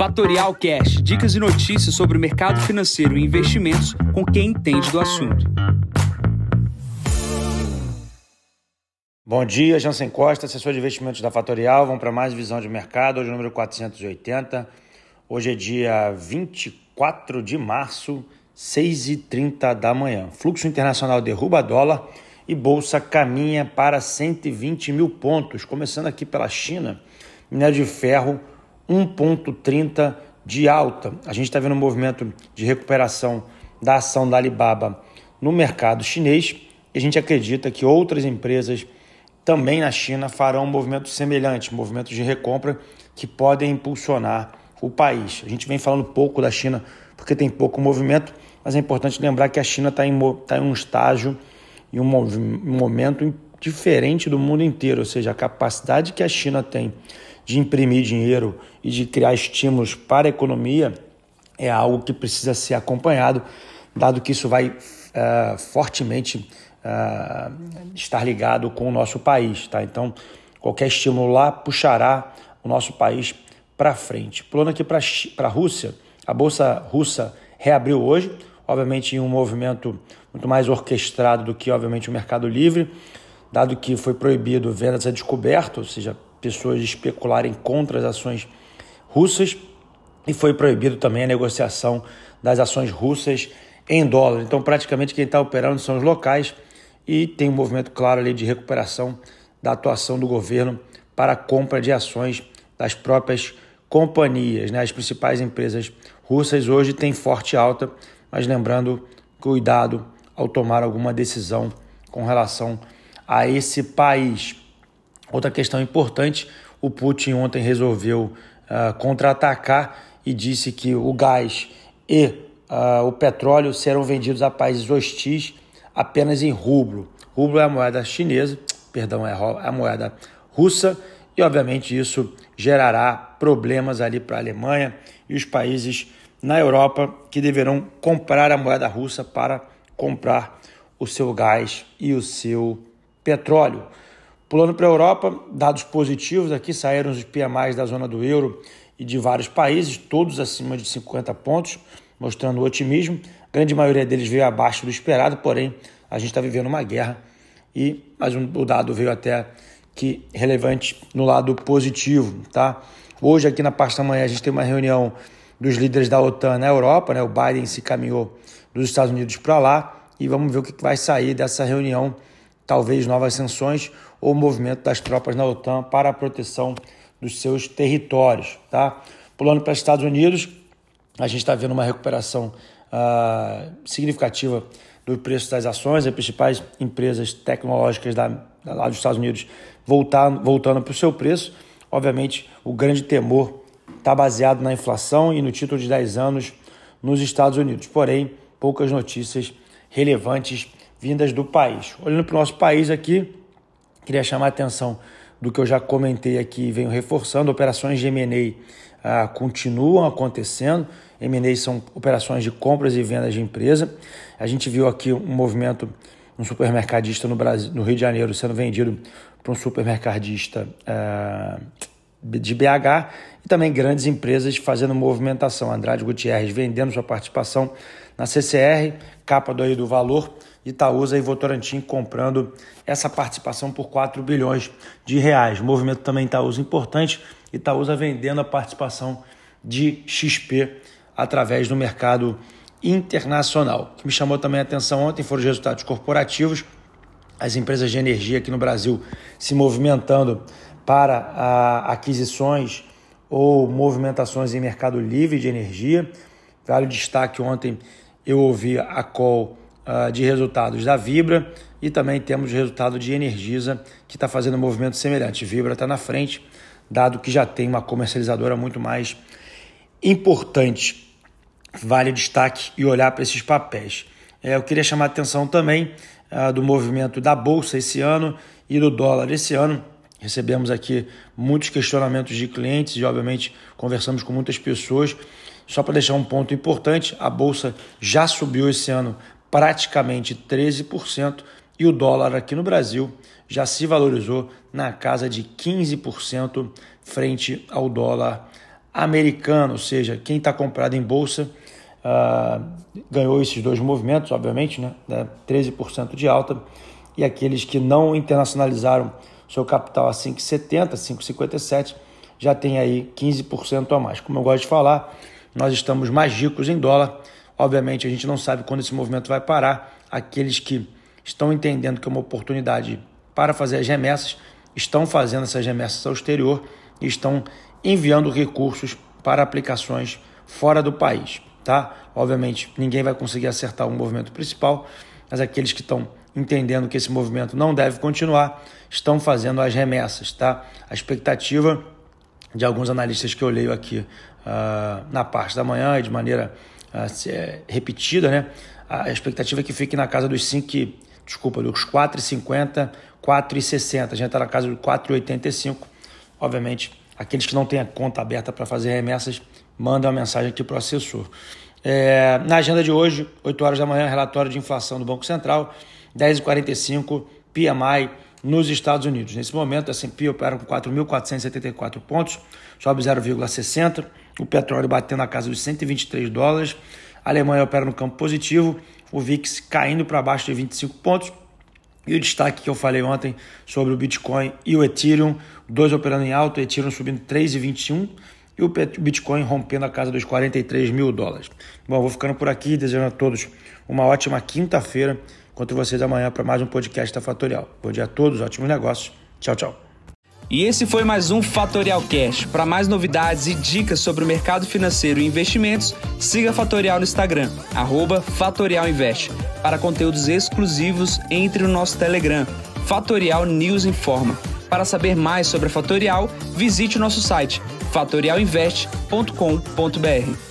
Fatorial Cash, dicas e notícias sobre o mercado financeiro e investimentos com quem entende do assunto. Bom dia, Jansen Costa, assessor de investimentos da Fatorial. Vamos para mais visão de mercado, hoje número 480. Hoje é dia 24 de março, 6h30 da manhã. Fluxo internacional derruba dólar e bolsa caminha para 120 mil pontos. Começando aqui pela China, minério de ferro 1,30 de alta. A gente está vendo um movimento de recuperação da ação da Alibaba no mercado chinês e a gente acredita que outras empresas também na China farão um movimento semelhante, movimentos de recompra que podem impulsionar o país. A gente vem falando pouco da China porque tem pouco movimento, mas é importante lembrar que a China está em, tá em um estágio e um, momento diferente do mundo inteiro, ou seja, a capacidade que a China tem de imprimir dinheiro e de criar estímulos para a economia é algo que precisa ser acompanhado, dado que isso vai uh, fortemente uh, estar ligado com o nosso país. Tá? Então, qualquer estímulo lá puxará o nosso país para frente. Pulando aqui para a Rússia, a Bolsa Russa reabriu hoje, obviamente em um movimento muito mais orquestrado do que, obviamente, o Mercado Livre, dado que foi proibido vendas a descoberto, ou seja, pessoas especularem contra as ações russas e foi proibido também a negociação das ações russas em dólar. Então, praticamente quem está operando são os locais e tem um movimento claro ali de recuperação da atuação do governo para a compra de ações das próprias companhias. Né? As principais empresas russas hoje têm forte alta, mas lembrando, cuidado ao tomar alguma decisão com relação a esse país. Outra questão importante: o Putin ontem resolveu uh, contra-atacar e disse que o gás e uh, o petróleo serão vendidos a países hostis apenas em rublo. Rublo é a moeda chinesa, perdão, é a moeda russa e obviamente isso gerará problemas ali para a Alemanha e os países na Europa que deverão comprar a moeda russa para comprar o seu gás e o seu petróleo. Pulando para a Europa, dados positivos, aqui saíram os PMIs da zona do euro e de vários países, todos acima de 50 pontos, mostrando otimismo. A grande maioria deles veio abaixo do esperado, porém a gente está vivendo uma guerra e mas um, o dado veio até que relevante no lado positivo, tá? Hoje aqui na parte da manhã a gente tem uma reunião dos líderes da OTAN na Europa, né? O Biden se caminhou dos Estados Unidos para lá e vamos ver o que vai sair dessa reunião talvez novas sanções ou movimento das tropas na OTAN para a proteção dos seus territórios. Tá? Pulando para os Estados Unidos, a gente está vendo uma recuperação uh, significativa do preço das ações, as principais empresas tecnológicas da, lá dos Estados Unidos voltando, voltando para o seu preço. Obviamente, o grande temor está baseado na inflação e no título de 10 anos nos Estados Unidos. Porém, poucas notícias relevantes vindas do país. Olhando para o nosso país aqui, queria chamar a atenção do que eu já comentei aqui e venho reforçando, operações de M&A ah, continuam acontecendo. M&A são operações de compras e vendas de empresa. A gente viu aqui um movimento, um supermercadista no, Brasil, no Rio de Janeiro sendo vendido para um supermercadista ah, de BH e também grandes empresas fazendo movimentação. Andrade Gutierrez vendendo sua participação na CCR, capa do, aí do valor, Itaúsa e Votorantim comprando essa participação por 4 bilhões de reais. Movimento também Itaúsa importante, Itaúsa vendendo a participação de XP através do mercado internacional. O que me chamou também a atenção ontem foram os resultados corporativos, as empresas de energia aqui no Brasil se movimentando para aquisições ou movimentações em mercado livre de energia. Vale o destaque ontem eu ouvi a call de resultados da Vibra e também temos resultado de Energisa, que está fazendo um movimento semelhante. Vibra está na frente, dado que já tem uma comercializadora muito mais importante. Vale destaque e olhar para esses papéis. É, eu queria chamar a atenção também uh, do movimento da Bolsa esse ano e do dólar esse ano. Recebemos aqui muitos questionamentos de clientes e, obviamente, conversamos com muitas pessoas. Só para deixar um ponto importante, a bolsa já subiu esse ano praticamente 13% e o dólar aqui no Brasil já se valorizou na casa de 15% frente ao dólar americano, ou seja, quem está comprado em bolsa uh, ganhou esses dois movimentos, obviamente, né? 13% de alta, e aqueles que não internacionalizaram seu capital a 5,70, 5,57, já tem aí 15% a mais. Como eu gosto de falar, nós estamos mais ricos em dólar. Obviamente, a gente não sabe quando esse movimento vai parar. Aqueles que estão entendendo que é uma oportunidade para fazer as remessas estão fazendo essas remessas ao exterior e estão enviando recursos para aplicações fora do país, tá? Obviamente, ninguém vai conseguir acertar o movimento principal, mas aqueles que estão entendendo que esse movimento não deve continuar, estão fazendo as remessas, tá? A expectativa de alguns analistas que eu leio aqui uh, na parte da manhã e de maneira repetida, né? A expectativa é que fique na casa dos 5, desculpa, dos 4,50, 4,60. A gente está na casa de 4,85. Obviamente, aqueles que não têm a conta aberta para fazer remessas, mandam a mensagem aqui para o assessor. É, na agenda de hoje, 8 horas da manhã, relatório de inflação do Banco Central, 10h45, PMI nos Estados Unidos. Nesse momento, a S&P opera com 4.474 pontos, sobe 0,60, o petróleo batendo na casa dos 123 dólares, a Alemanha opera no campo positivo, o VIX caindo para baixo de 25 pontos, e o destaque que eu falei ontem sobre o Bitcoin e o Ethereum, dois operando em alto, o Ethereum subindo 3,21 e o Bitcoin rompendo a casa dos 43 mil dólares. Bom, vou ficando por aqui, desejando a todos uma ótima quinta-feira. Encontro vocês amanhã para mais um podcast da Fatorial. Bom dia a todos, ótimos negócios. Tchau, tchau. E esse foi mais um Fatorial Cash. Para mais novidades e dicas sobre o mercado financeiro e investimentos, siga Fatorial no Instagram, Fatorial Invest. Para conteúdos exclusivos, entre no nosso Telegram, Fatorial News Informa. Para saber mais sobre a Fatorial, visite o nosso site fatorialinvest.com.br.